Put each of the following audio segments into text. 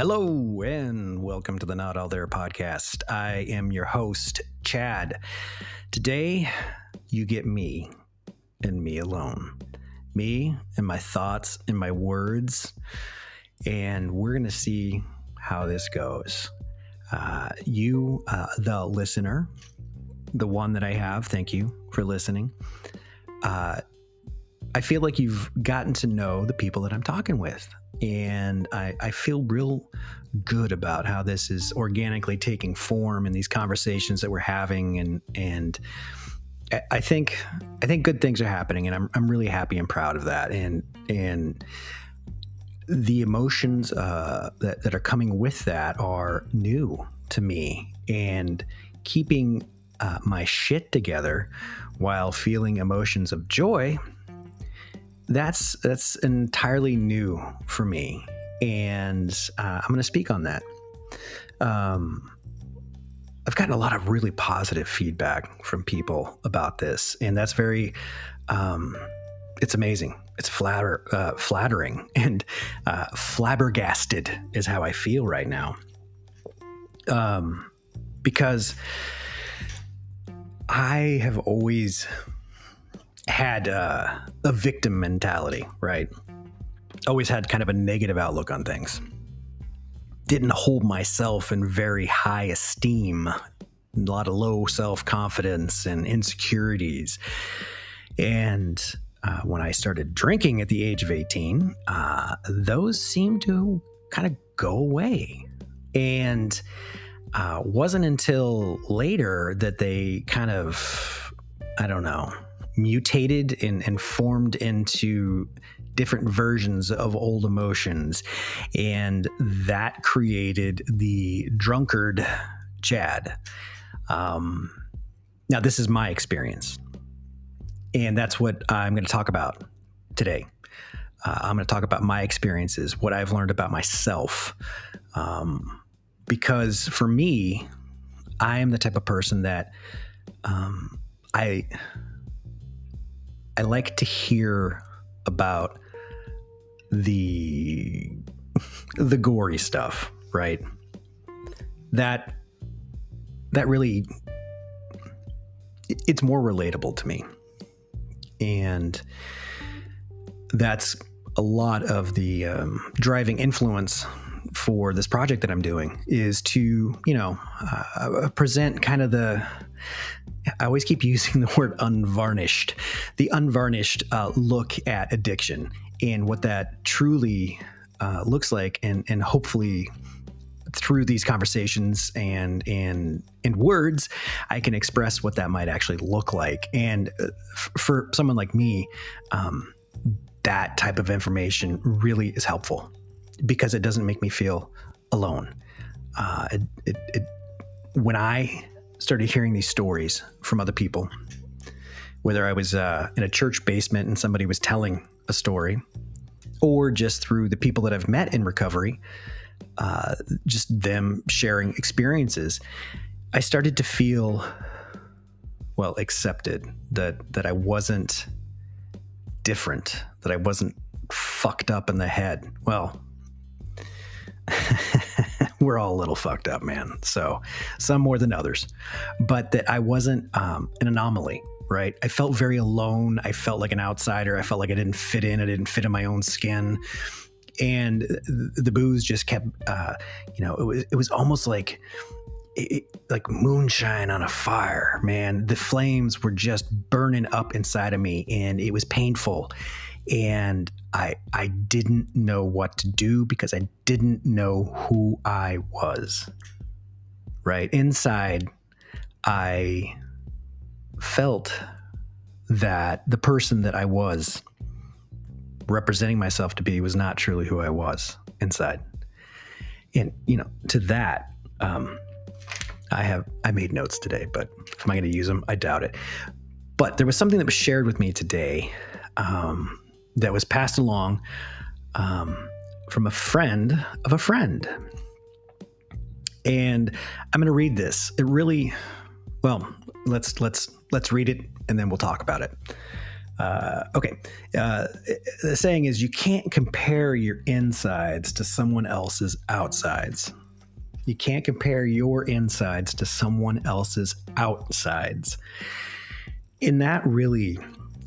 Hello, and welcome to the Not All There podcast. I am your host, Chad. Today, you get me and me alone. Me and my thoughts and my words. And we're going to see how this goes. Uh, you, uh, the listener, the one that I have, thank you for listening. Uh, I feel like you've gotten to know the people that I'm talking with. And I, I feel real good about how this is organically taking form in these conversations that we're having. And, and I think, I think good things are happening and I'm, I'm really happy and proud of that. And, and the emotions uh, that, that are coming with that are new to me and keeping uh, my shit together while feeling emotions of joy that's that's entirely new for me, and uh, I'm going to speak on that. Um, I've gotten a lot of really positive feedback from people about this, and that's very, um, it's amazing. It's flatter, uh, flattering, and uh, flabbergasted is how I feel right now. Um, because I have always had uh, a victim mentality, right? Always had kind of a negative outlook on things. Didn't hold myself in very high esteem, a lot of low self confidence and insecurities. And uh, when I started drinking at the age of 18, uh, those seemed to kind of go away. And uh, wasn't until later that they kind of, I don't know, mutated and, and formed into different versions of old emotions. And that created the drunkard Chad. Um, now, this is my experience. And that's what I'm going to talk about today. Uh, I'm going to talk about my experiences, what I've learned about myself. Um, because for me, I am the type of person that um, I I like to hear about the the gory stuff, right? That that really it's more relatable to me. And that's a lot of the um, driving influence for this project that I'm doing is to, you know, uh, present kind of the I always keep using the word unvarnished, the unvarnished uh, look at addiction and what that truly uh, looks like, and and hopefully through these conversations and and in words, I can express what that might actually look like. And uh, f- for someone like me, um, that type of information really is helpful because it doesn't make me feel alone. Uh, it, it, it, when I started hearing these stories from other people, whether I was uh, in a church basement and somebody was telling a story, or just through the people that I've met in recovery, uh, just them sharing experiences, I started to feel well accepted that that I wasn't different, that I wasn't fucked up in the head. Well, we're all a little fucked up, man. So some more than others, but that I wasn't um, an anomaly, right? I felt very alone. I felt like an outsider. I felt like I didn't fit in. I didn't fit in my own skin. And the booze just kept, uh, you know, it was, it was almost like, it, like moonshine on a fire, man. The flames were just burning up inside of me and it was painful and I I didn't know what to do because I didn't know who I was. Right inside, I felt that the person that I was representing myself to be was not truly who I was inside. And you know, to that, um, I have I made notes today, but am I going to use them? I doubt it. But there was something that was shared with me today um, that was passed along um, from a friend of a friend. And I'm going to read this. It really, well, let's let's let's read it and then we'll talk about it. Uh, okay. Uh, the saying is you can't compare your insides to someone else's outsides. You can't compare your insides to someone else's outsides. And that really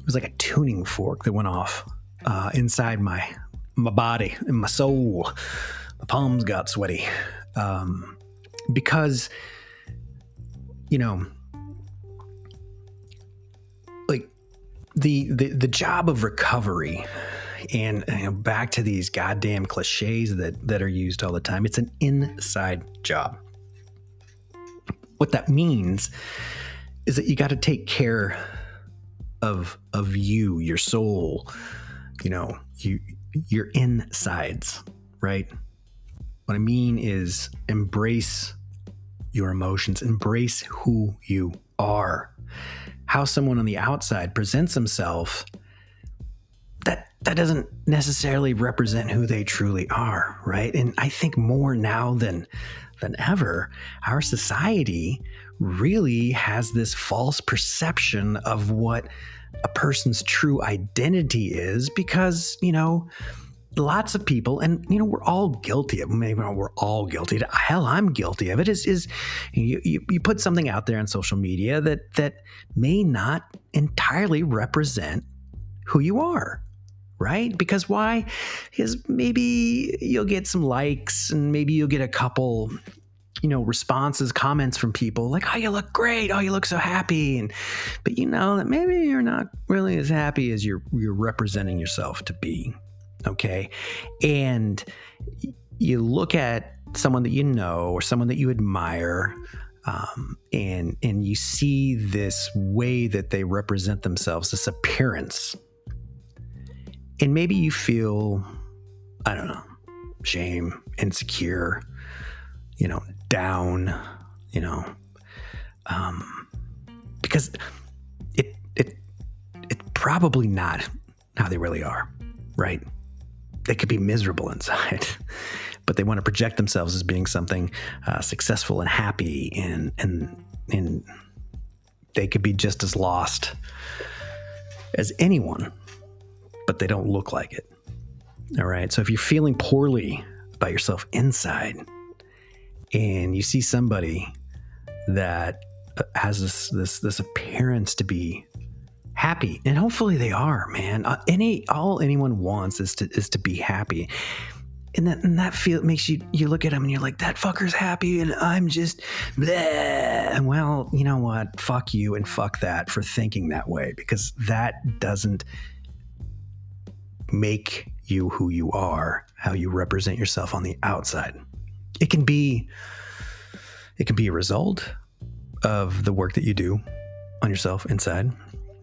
was like a tuning fork that went off uh, inside my my body and my soul. My palms got sweaty. Um, because you know like the, the the job of recovery and you know, back to these goddamn cliches that that are used all the time it's an inside job. What that means is that you got to take care of of you your soul you know you your insides right? What i mean is embrace your emotions embrace who you are. How someone on the outside presents himself that that doesn't necessarily represent who they truly are right? And i think more now than than ever our society really has this false perception of what a person's true identity is because you know lots of people and you know we're all guilty of maybe we're all guilty hell i'm guilty of it is is you, you, you put something out there on social media that that may not entirely represent who you are right? Because why? Is maybe you'll get some likes and maybe you'll get a couple you know responses comments from people like oh you look great oh you look so happy and but you know that maybe you're not really as happy as you're you're representing yourself to be Okay. And you look at someone that you know or someone that you admire. Um, and and you see this way that they represent themselves, this appearance, and maybe you feel, I don't know, shame, insecure, you know, down, you know, um, because it it it's probably not how they really are, right? they could be miserable inside, but they want to project themselves as being something uh, successful and happy, and and and they could be just as lost as anyone, but they don't look like it. All right. So if you're feeling poorly about yourself inside, and you see somebody that uh, has this this this appearance to be happy and hopefully they are man. Uh, any all anyone wants is to is to be happy. And that and that feel makes you you look at him and you're like that fucker's happy and I'm just bleh. and well you know what? Fuck you and fuck that for thinking that way because that doesn't make you who you are how you represent yourself on the outside it can be it can be a result of the work that you do on yourself inside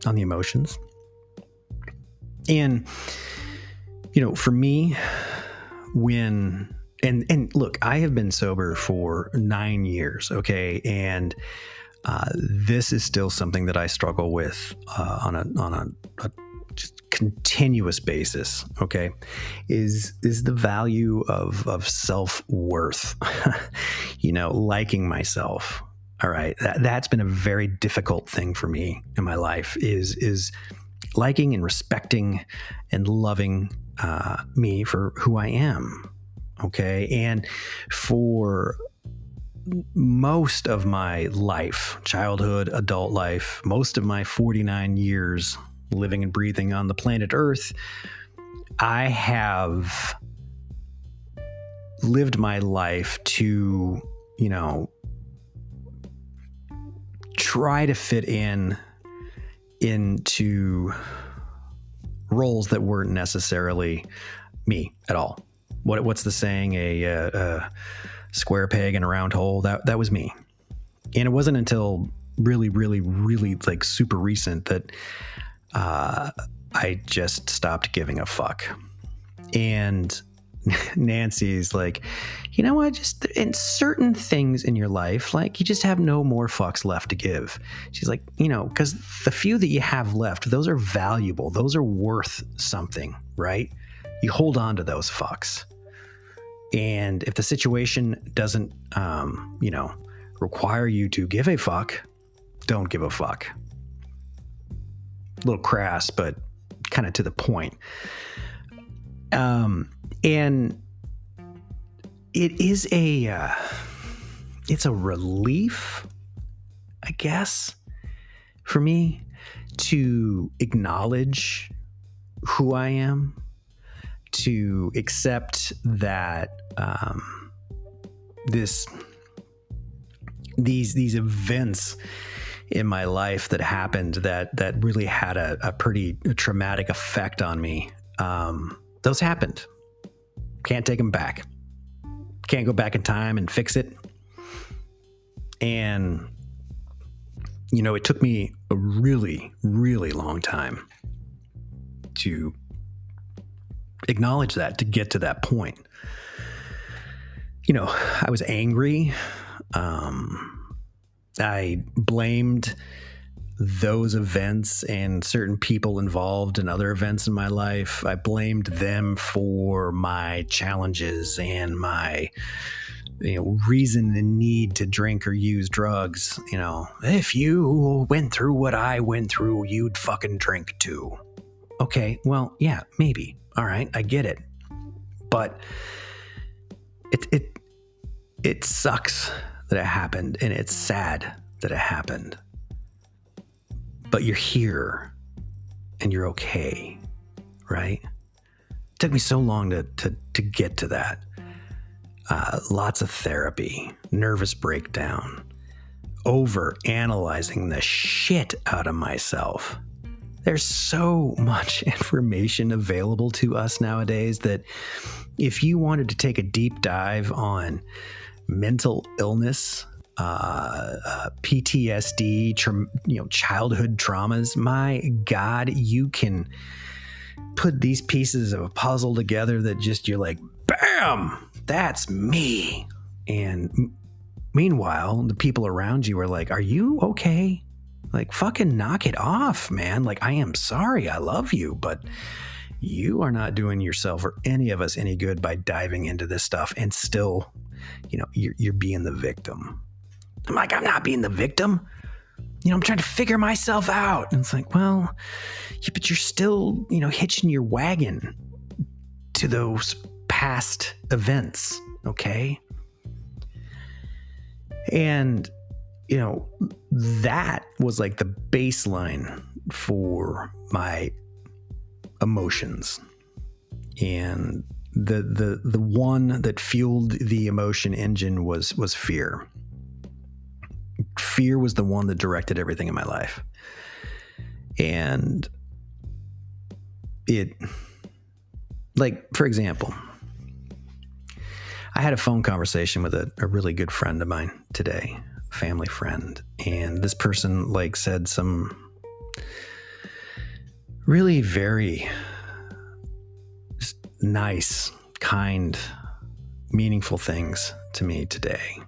on the emotions. And, you know, for me, when, and, and look, I have been sober for nine years, okay? And, uh, this is still something that I struggle with uh, on a on a, a continuous basis. Okay, is is the value of of self worth? you know, liking myself, all right that, that's been a very difficult thing for me in my life is is liking and respecting and loving uh, me for who i am okay and for most of my life childhood adult life most of my 49 years living and breathing on the planet earth i have lived my life to you know try to fit in into roles that weren't necessarily me at all. What what's the saying? A, a, a square peg in a round hole. That that was me. And it wasn't until really, really, really like super recent that uh, I just stopped giving a fuck. And Nancy's like, you know what? Just in certain things in your life, like you just have no more fucks left to give. She's like, you know, because the few that you have left, those are valuable. Those are worth something, right? You hold on to those fucks. And if the situation doesn't, um, you know, require you to give a fuck, don't give a fuck. Little crass, but kind of to the point. Um, and it is a uh, it's a relief, I guess, for me to acknowledge who I am, to accept that um, this these these events in my life that happened that that really had a, a pretty traumatic effect on me. Um, those happened. Can't take them back. Can't go back in time and fix it. And you know, it took me a really, really long time to acknowledge that, to get to that point. You know, I was angry. Um, I blamed those events and certain people involved in other events in my life. I blamed them for my challenges and my you know reason and need to drink or use drugs. You know if you went through what i went through you'd fucking drink too. Okay well yeah maybe. All right i get it. But it it it sucks that it happened and it's sad that it happened. But you're here and you're okay right? It took me so long to to to get to that. Uh, lots of therapy, nervous breakdown, over analyzing the shit out of myself. There's so much information available to us nowadays that if you wanted to take a deep dive on mental illness, uh, uh, PTSD, tra- you know, childhood traumas, my God, you can put these pieces of a puzzle together that just you're like, bam, that's me. And m- meanwhile, the people around you are like, Are you okay? Like, fucking knock it off, man. Like, I am sorry. I love you, but you are not doing yourself or any of us any good by diving into this stuff and still, you know, you're, you're being the victim. I'm like, I'm not being the victim. You know, I'm trying to figure myself out. And it's like, well, yeah, but you're still, you know, hitching your wagon to those past events, okay? And, you know, that was like the baseline for my emotions. And the the the one that fueled the emotion engine was was fear. Fear was the one that directed everything in my life. And it like for example, I had a phone conversation with a, a really good friend of mine today, family friend, and this person like said some really very nice, kind, meaningful things to me today.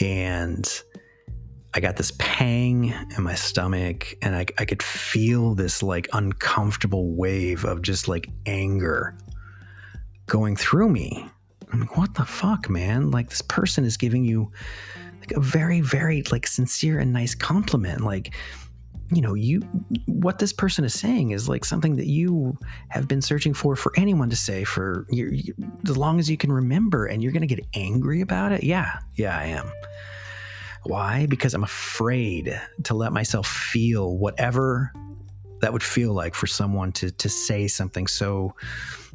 And I got this pang in my stomach, and I, I could feel this like uncomfortable wave of just like anger going through me. I'm like, what the fuck, man? Like this person is giving you like a very, very like sincere and nice compliment. Like, you know, you what this person is saying is like something that you have been searching for for anyone to say for you, as long as you can remember, and you're gonna get angry about it. Yeah, yeah, I am. Why? Because I'm afraid to let myself feel whatever that would feel like for someone to to say something so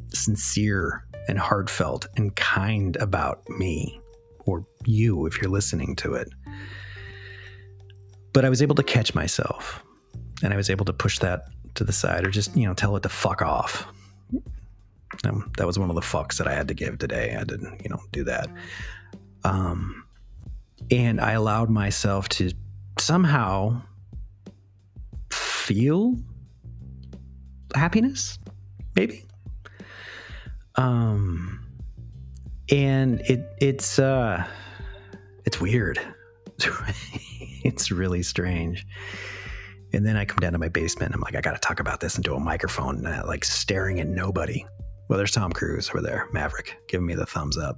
sincere and heartfelt and kind about me or you if you're listening to it. But I was able to catch myself and I was able to push that to the side or just, you know, tell it to fuck off. Um, that was one of the fucks that I had to give today. I didn't, you know, do that. Um, and I allowed myself to somehow feel happiness, maybe. Um, and it it's uh, it's weird. it's really strange. And then I come down to my basement. I'm like, I got to talk about this into a microphone, uh, like staring at nobody. Well, there's Tom Cruise over there, Maverick, giving me the thumbs up.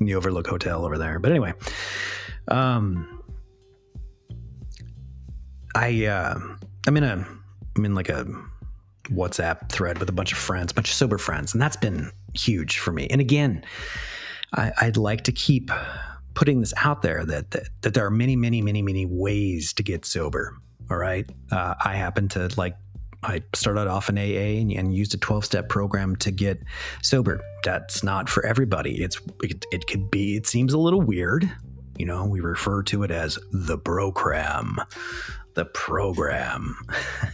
In the Overlook Hotel over there. But anyway, um, I uh, I'm in a I'm in like a WhatsApp thread with a bunch of friends, a bunch of sober friends, and that's been huge for me. And again, I, would like to keep putting this out there that, that, that there are many, many, many, many ways to get sober. All right, uh, I happen to like. I started off in AA and, and used a 12 step program to get sober. That's not for everybody. It's it, it could be. It seems a little weird. You know, we refer to it as the program, the program.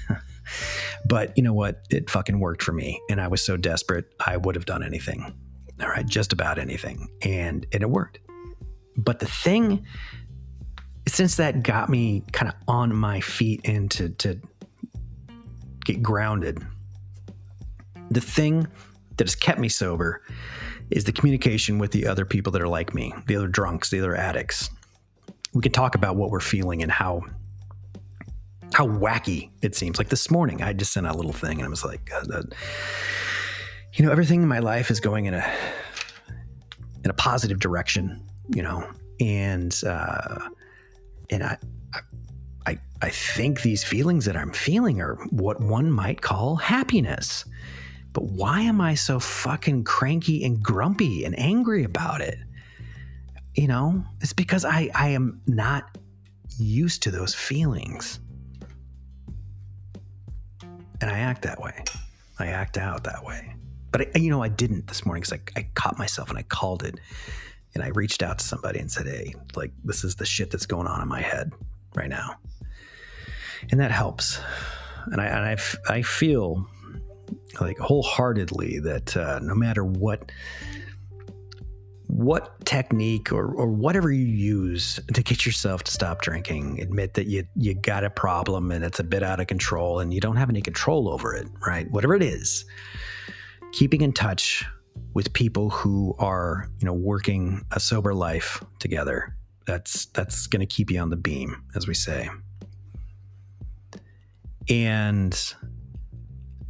but you know what? It fucking worked for me, and I was so desperate. I would have done anything all right, just about anything. And, and it worked. But the thing, since that got me kind of on my feet and to, to get grounded, the thing that has kept me sober is the communication with the other people that are like me, the other drunks, the other addicts. We can talk about what we're feeling and how how wacky it seems. Like this morning, I just sent a little thing and I was like, uh, you know, everything in my life is going in a in a positive direction, you know, and uh, and I, I I think these feelings that I'm feeling are what one might call happiness. But why am I so fucking cranky and grumpy and angry about it? You know, it's because I I am not used to those feelings. And I act that way. I act out that way. But I, you know, I didn't this morning because I, I caught myself and I called it and I reached out to somebody and said, Hey, like, this is the shit that's going on in my head right now. And that helps. And I, and I, I feel like wholeheartedly that uh, no matter what, what technique or, or whatever you use to get yourself to stop drinking, admit that you, you got a problem and it's a bit out of control and you don't have any control over it, right? Whatever it is, keeping in touch with people who are, you know, working a sober life together. That's that's going to keep you on the beam, as we say. And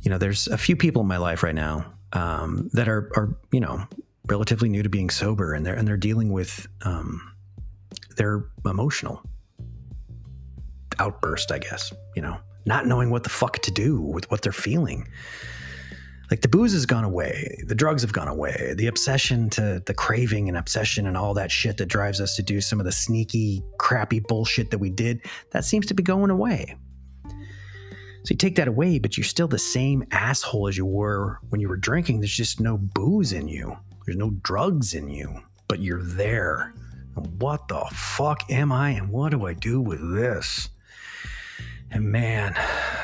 you know, there's a few people in my life right now um, that are are you know relatively new to being sober, and they're and they're dealing with um, their emotional outburst, I guess. You know, not knowing what the fuck to do with what they're feeling like the booze has gone away, the drugs have gone away, the obsession to the craving and obsession and all that shit that drives us to do some of the sneaky, crappy bullshit that we did, that seems to be going away. So you take that away, but you're still the same asshole as you were when you were drinking. There's just no booze in you, there's no drugs in you, but you're there. What the fuck am I and what do I do with this? And man,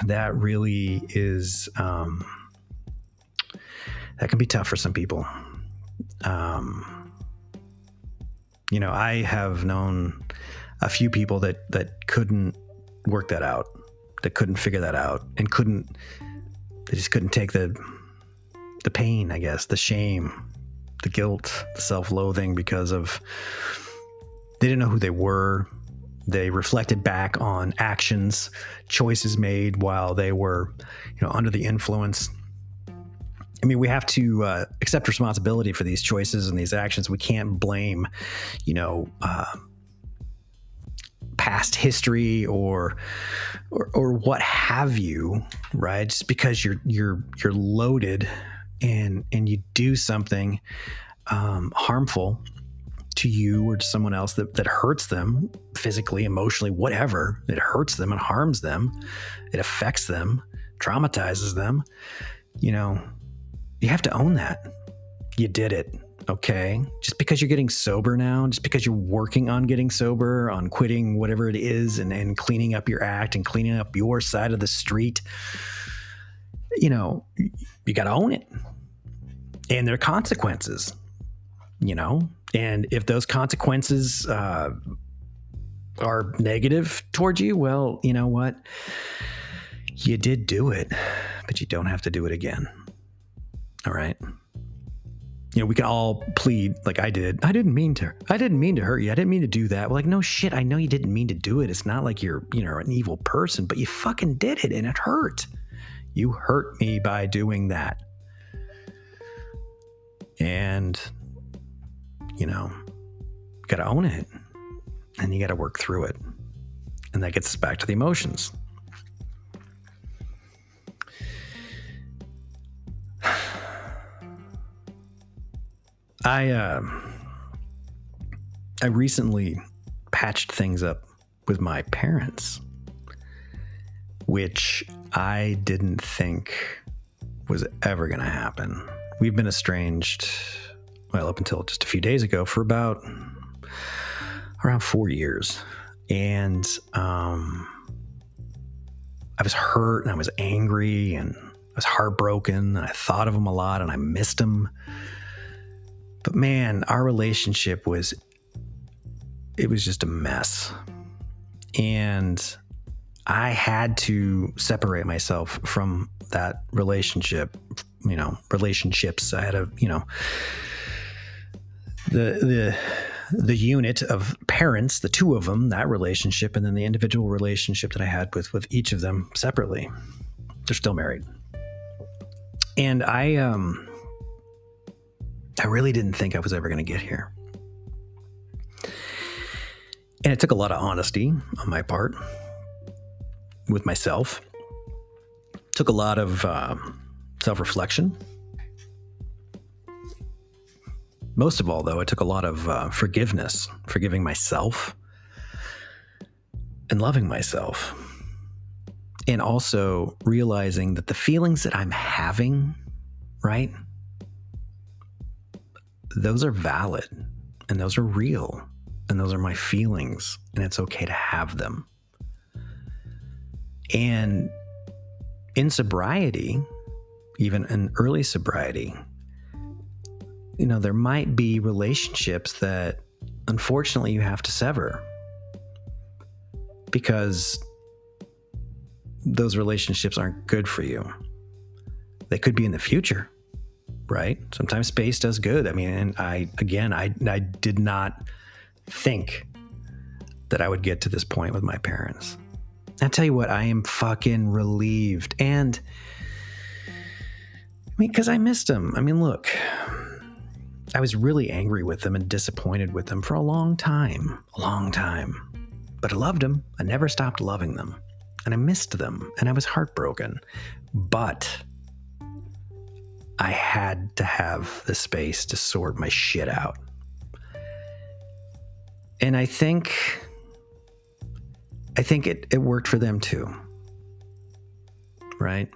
that really is. Um, that can be tough for some people. Um, you know, I have known a few people that that couldn't work that out, that couldn't figure that out, and couldn't they just couldn't take the the pain, I guess, the shame, the guilt, the self-loathing because of they didn't know who they were. They reflected back on actions, choices made while they were, you know, under the influence I mean, we have to uh, accept responsibility for these choices and these actions. We can't blame, you know, uh, past history or, or or what have you, right? Just because you're you're you're loaded and and you do something um, harmful to you or to someone else that, that hurts them physically, emotionally, whatever, it hurts them and harms them, it affects them, traumatizes them, you know, you have to own that. You did it. Okay. Just because you're getting sober now, just because you're working on getting sober, on quitting whatever it is and, and cleaning up your act and cleaning up your side of the street, you know, you got to own it. And there are consequences, you know, and if those consequences uh, are negative towards you, well, you know what? You did do it, but you don't have to do it again. All right. You know, we can all plead like I did. I didn't mean to. I didn't mean to hurt you. I didn't mean to do that. We're like, no shit. I know you didn't mean to do it. It's not like you're, you know, an evil person, but you fucking did it and it hurt. You hurt me by doing that. And, you know, got to own it and you got to work through it. And that gets us back to the emotions. I uh, I recently patched things up with my parents, which I didn't think was ever going to happen. We've been estranged, well, up until just a few days ago, for about around four years. And um, I was hurt and I was angry and I was heartbroken and I thought of him a lot and I missed him. But man, our relationship was it was just a mess. And I had to separate myself from that relationship, you know, relationships. I had a, you know, the the the unit of parents, the two of them, that relationship, and then the individual relationship that I had with with each of them separately. They're still married, and I um, I really didn't think I was ever going to get here, and it took a lot of honesty on my part with myself. It took a lot of uh, self reflection Most of all, though, it took a lot of uh, forgiveness, forgiving myself and loving myself. And also realizing that the feelings that I'm having, right? Those are valid and those are real and those are my feelings and it's okay to have them. And in sobriety, even in early sobriety, you know, there might be relationships that unfortunately you have to sever because those relationships aren't good for you. They could be in the future, right? Sometimes space does good. I mean, and I, again, I, I did not think that I would get to this point with my parents. I tell you what, I am fucking relieved. And I mean, because I missed them. I mean, look, I was really angry with them and disappointed with them for a long time, a long time. But I loved them. I never stopped loving them. And I missed them and I was heartbroken. But I had to have the space to sort my shit out. And I think I think it, it worked for them too. Right?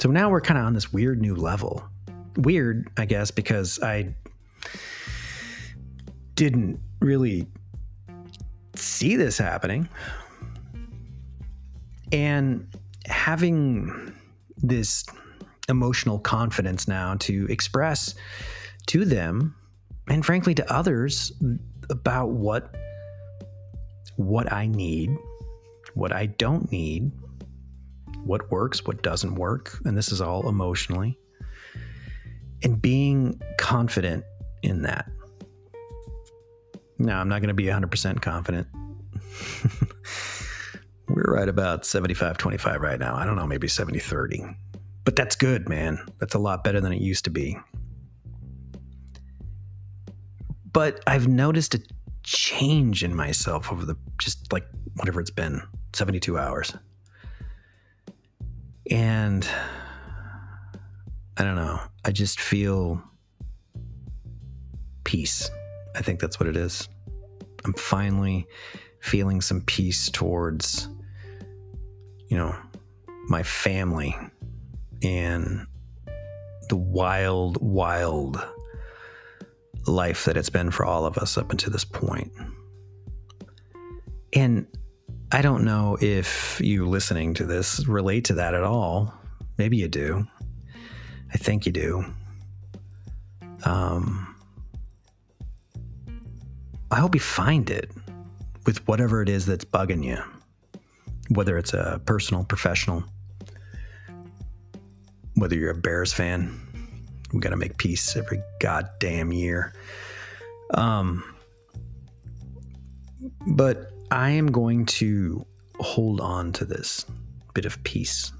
So now we're kind of on this weird new level weird, I guess, because I didn't really see this happening. And having this emotional confidence now to express to them and frankly to others about what what I need, what I don't need, what works, what doesn't work, and this is all emotionally and being confident in that. Now, I'm not going to be 100% confident. We're right about 75 25 right now. I don't know, maybe 70 30. But that's good, man. That's a lot better than it used to be. But I've noticed a change in myself over the just like whatever it's been 72 hours. And I don't know. I just feel peace. I think that's what it is. I'm finally feeling some peace towards, you know, my family and the wild, wild life that it's been for all of us up until this point. And I don't know if you listening to this relate to that at all. Maybe you do. I think you do. Um, I hope you find it with whatever it is that's bugging you, whether it's a personal, professional, whether you're a Bears fan. We got to make peace every goddamn year. Um, but I am going to hold on to this bit of peace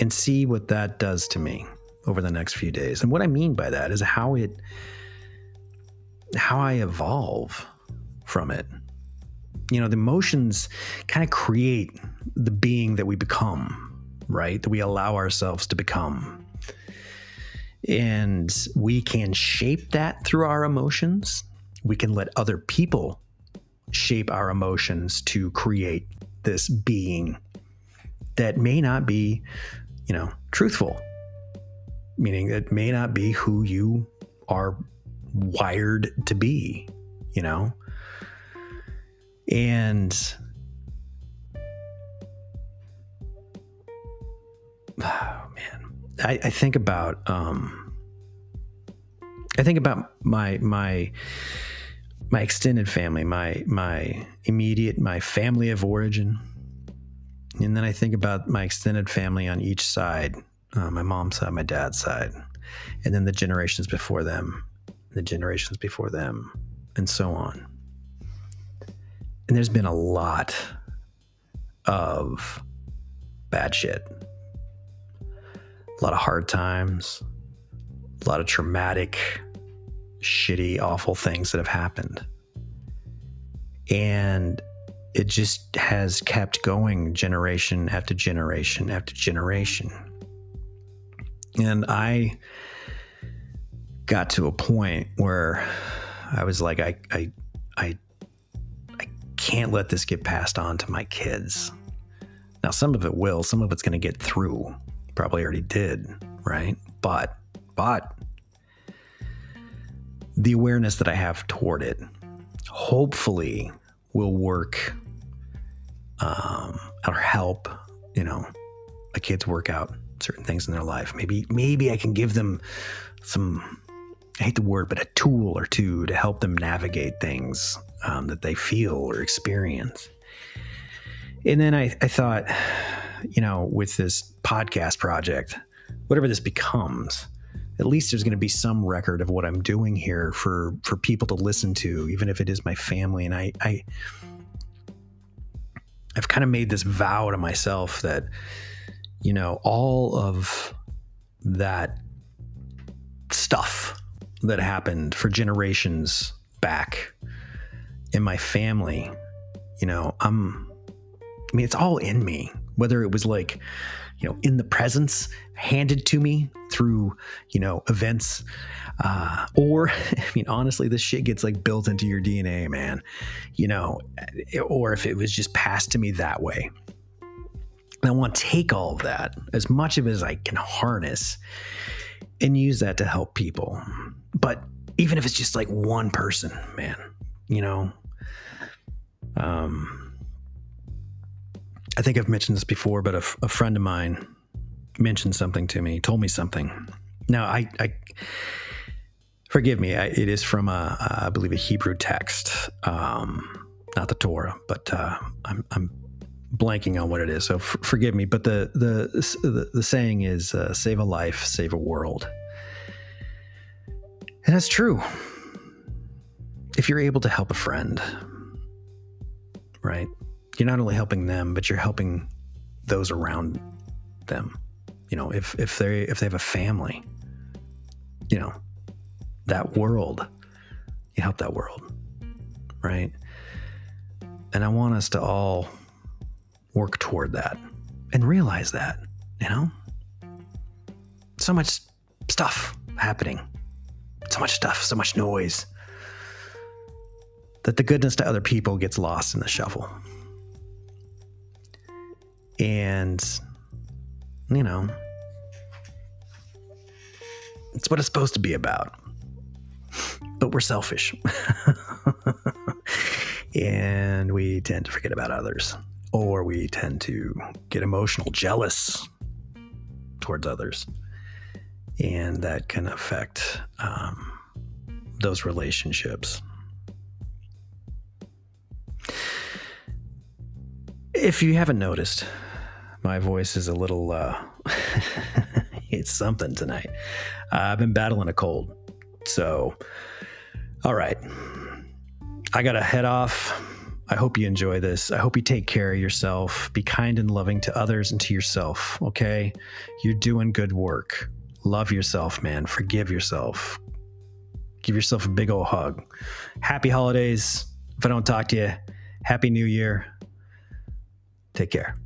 and see what that does to me over the next few days. And what I mean by that is how it how I evolve from it. You know, the emotions kind of create the being that we become, right? That we allow ourselves to become. And we can shape that through our emotions. We can let other people shape our emotions to create this being that may not be, you know, truthful, meaning it may not be who you are wired to be, you know? And I, I think about um I think about my my my extended family, my my immediate, my family of origin, and then I think about my extended family on each side, uh, my mom's side, my dad's side, and then the generations before them, the generations before them, and so on. And there's been a lot of bad shit, a lot of hard times, a lot of traumatic shitty, awful things that have happened. And it just has kept going generation after generation after generation. And I got to a point where I was like, I, I, I, I can't let this get passed on to my kids. Now, some of it will, some of it's going to get through. Probably already did, right? But, but the awareness that I have toward it hopefully will work um, or help, you know, a kid's work out certain things in their life. Maybe maybe I can give them some I hate the word, but a tool or two to help them navigate things um, that they feel or experience. And then I, I thought, you know, with this podcast project, whatever this becomes, at least there's going to be some record of what I'm doing here for for people to listen to, even if it is my family. And I, I I've kind of made this vow to myself that you know all of that stuff that happened for generations back in my family, you know, I'm I mean, it's all in me. Whether it was like you know, in the presence handed to me through, you know, events. Uh, or, I mean, honestly, this shit gets like built into your DNA, man, you know, or if it was just passed to me that way. And I want to take all of that, as much of it as I can harness, and use that to help people. But even if it's just like one person, man, you know, um, I think I've mentioned this before, but a, a friend of mine mentioned something to me, told me something. Now, I, I forgive me, I, it is from a, I believe, a Hebrew text, um, not the Torah, but uh, I'm, I'm blanking on what it is, so f- forgive me. But the the the, the saying is, uh, "Save a life, save a world," and that's true. If you're able to help a friend, right? You're not only helping them, but you're helping those around them. You know, if if they if they have a family, you know, that world, you help that world, right? And I want us to all work toward that and realize that, you know, so much stuff happening, so much stuff, so much noise that the goodness to other people gets lost in the shuffle. And, you know, it's what it's supposed to be about. But we're selfish. and we tend to forget about others. Or we tend to get emotional, jealous towards others. And that can affect um, those relationships. If you haven't noticed, my voice is a little, uh, it's something tonight. Uh, I've been battling a cold. So, all right. I got to head off. I hope you enjoy this. I hope you take care of yourself. Be kind and loving to others and to yourself, okay? You're doing good work. Love yourself, man. Forgive yourself. Give yourself a big old hug. Happy holidays. If I don't talk to you, Happy New Year. Take care.